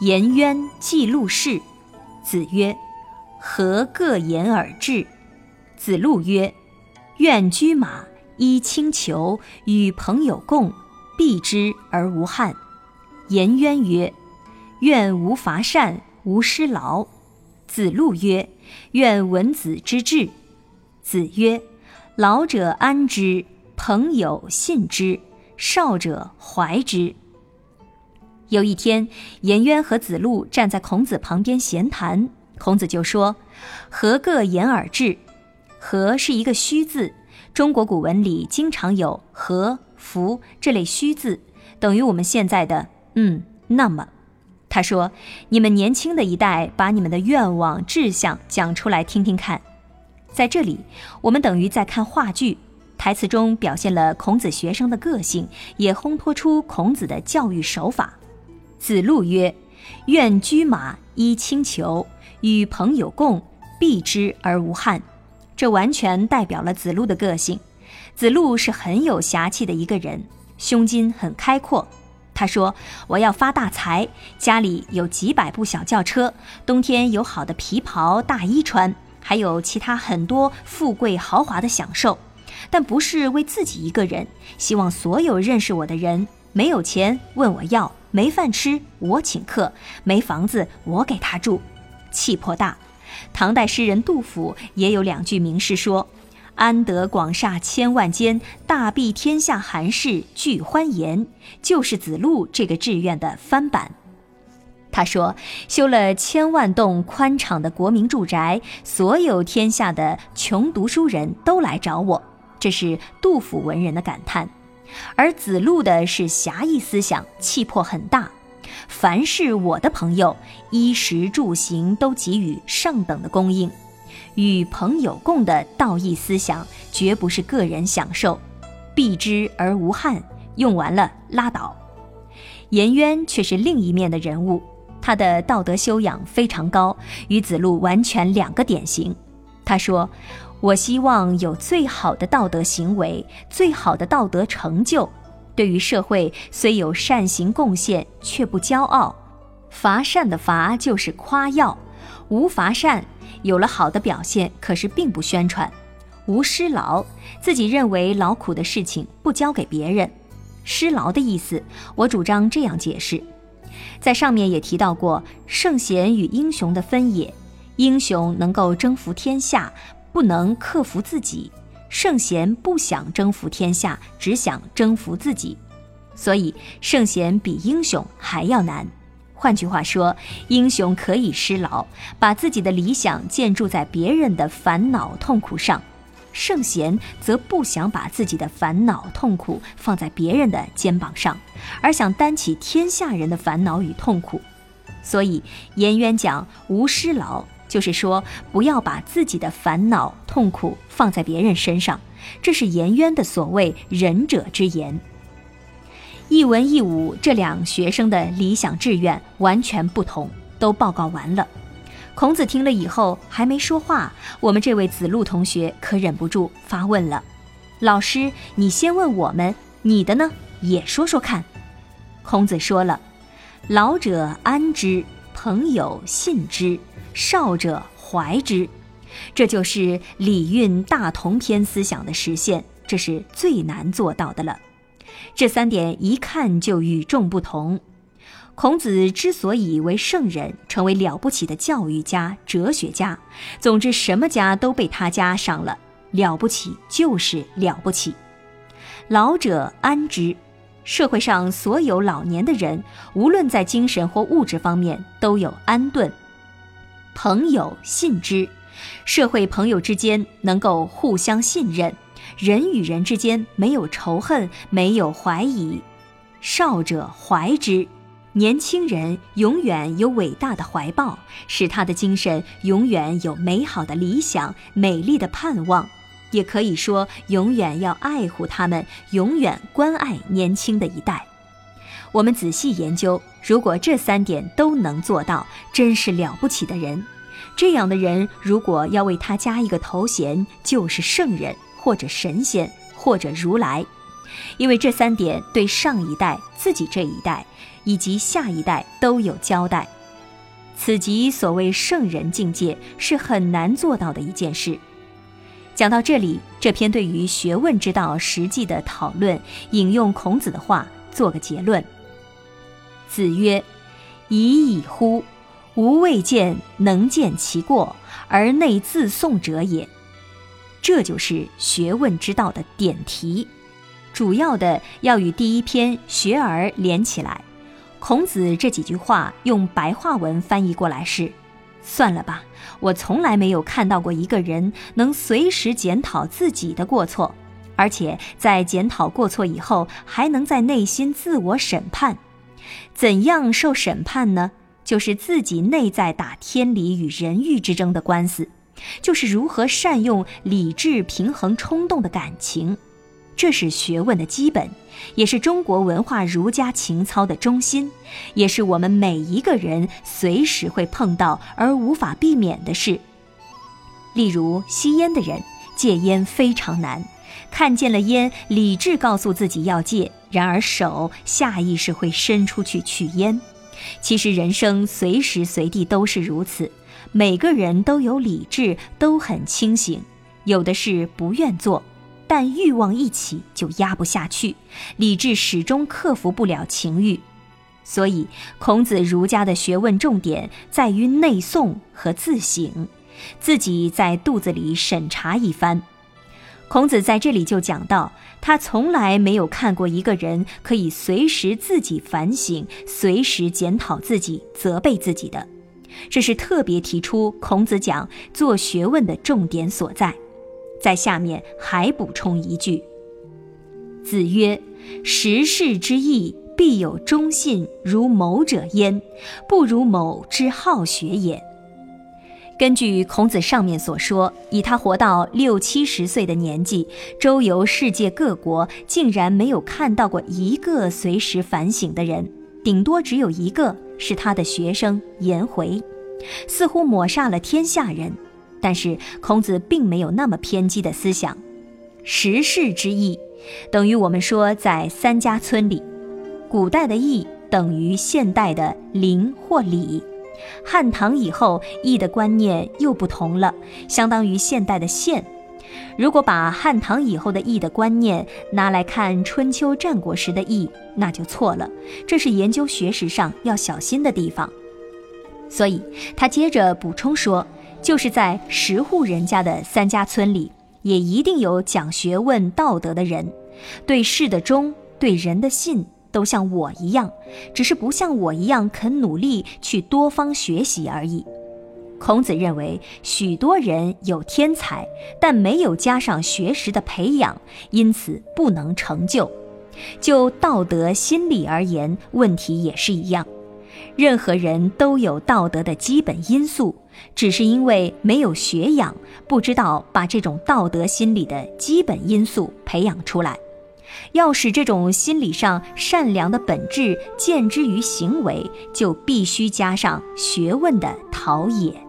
颜渊记录事，子曰：“何各言而至？”子路曰：“愿居马，衣轻裘，与朋友共，避之而无憾。”颜渊曰：“愿无伐善，无失劳。”子路曰：“愿闻子之志。”子曰：“老者安之，朋友信之，少者怀之。”有一天，颜渊和子路站在孔子旁边闲谈，孔子就说：“何各言而至？”“何”是一个虚字，中国古文里经常有“何”“弗”这类虚字，等于我们现在的“嗯”“那么”。他说：“你们年轻的一代，把你们的愿望、志向讲出来听听看。”在这里，我们等于在看话剧，台词中表现了孔子学生的个性，也烘托出孔子的教育手法。子路曰：“愿居马，衣轻裘，与朋友共，避之而无憾。”这完全代表了子路的个性。子路是很有侠气的一个人，胸襟很开阔。他说：“我要发大财，家里有几百部小轿车，冬天有好的皮袍大衣穿，还有其他很多富贵豪华的享受。但不是为自己一个人，希望所有认识我的人，没有钱问我要。”没饭吃，我请客；没房子，我给他住，气魄大。唐代诗人杜甫也有两句名诗说：“安得广厦千万间，大庇天下寒士俱欢颜。”就是子路这个志愿的翻版。他说：“修了千万栋宽敞的国民住宅，所有天下的穷读书人都来找我。”这是杜甫文人的感叹。而子路的是侠义思想，气魄很大。凡是我的朋友，衣食住行都给予上等的供应。与朋友共的道义思想，绝不是个人享受。避之而无憾，用完了拉倒。颜渊却是另一面的人物，他的道德修养非常高，与子路完全两个典型。他说。我希望有最好的道德行为，最好的道德成就。对于社会，虽有善行贡献，却不骄傲。伐善的伐就是夸耀，无伐善，有了好的表现，可是并不宣传。无失劳，自己认为劳苦的事情不交给别人。失劳的意思，我主张这样解释：在上面也提到过，圣贤与英雄的分野，英雄能够征服天下。不能克服自己，圣贤不想征服天下，只想征服自己，所以圣贤比英雄还要难。换句话说，英雄可以失劳，把自己的理想建筑在别人的烦恼痛苦上；圣贤则不想把自己的烦恼痛苦放在别人的肩膀上，而想担起天下人的烦恼与痛苦。所以颜渊讲无失劳。就是说，不要把自己的烦恼痛苦放在别人身上，这是颜渊的所谓仁者之言。一文一武这两学生的理想志愿完全不同，都报告完了。孔子听了以后还没说话，我们这位子路同学可忍不住发问了：“老师，你先问我们，你的呢？也说说看。”孔子说了：“老者安之，朋友信之。”少者怀之，这就是礼运大同篇思想的实现，这是最难做到的了。这三点一看就与众不同。孔子之所以为圣人，成为了不起的教育家、哲学家，总之什么家都被他加上了。了不起就是了不起。老者安之，社会上所有老年的人，无论在精神或物质方面，都有安顿。朋友信之，社会朋友之间能够互相信任，人与人之间没有仇恨，没有怀疑。少者怀之，年轻人永远有伟大的怀抱，使他的精神永远有美好的理想、美丽的盼望。也可以说，永远要爱护他们，永远关爱年轻的一代。我们仔细研究，如果这三点都能做到，真是了不起的人。这样的人，如果要为他加一个头衔，就是圣人，或者神仙，或者如来。因为这三点对上一代、自己这一代以及下一代都有交代。此即所谓圣人境界，是很难做到的一件事。讲到这里，这篇对于学问之道实际的讨论，引用孔子的话做个结论。子曰：“已矣乎！吾未见能见其过而内自颂者也。”这就是学问之道的点题，主要的要与第一篇《学而》连起来。孔子这几句话用白话文翻译过来是。算了吧，我从来没有看到过一个人能随时检讨自己的过错，而且在检讨过错以后还能在内心自我审判。怎样受审判呢？就是自己内在打天理与人欲之争的官司，就是如何善用理智平衡冲动的感情。这是学问的基本，也是中国文化儒家情操的中心，也是我们每一个人随时会碰到而无法避免的事。例如，吸烟的人戒烟非常难，看见了烟，理智告诉自己要戒，然而手下意识会伸出去取烟。其实人生随时随地都是如此，每个人都有理智，都很清醒，有的是不愿做。但欲望一起就压不下去，理智始终克服不了情欲，所以孔子儒家的学问重点在于内诵和自省，自己在肚子里审查一番。孔子在这里就讲到，他从来没有看过一个人可以随时自己反省、随时检讨自己、责备自己的，这是特别提出孔子讲做学问的重点所在。在下面还补充一句：“子曰：‘时事之义，必有忠信如某者焉，不如某之好学也。’”根据孔子上面所说，以他活到六七十岁的年纪，周游世界各国，竟然没有看到过一个随时反省的人，顶多只有一个是他的学生颜回，似乎抹杀了天下人。但是孔子并没有那么偏激的思想，时事之义，等于我们说在三家村里，古代的义等于现代的邻或礼，汉唐以后义的观念又不同了，相当于现代的县。如果把汉唐以后的义的观念拿来看春秋战国时的义，那就错了，这是研究学识上要小心的地方。所以他接着补充说。就是在十户人家的三家村里，也一定有讲学问道德的人，对事的忠，对人的信，都像我一样，只是不像我一样肯努力去多方学习而已。孔子认为，许多人有天才，但没有加上学识的培养，因此不能成就。就道德心理而言，问题也是一样。任何人都有道德的基本因素，只是因为没有学养，不知道把这种道德心理的基本因素培养出来。要使这种心理上善良的本质见之于行为，就必须加上学问的陶冶。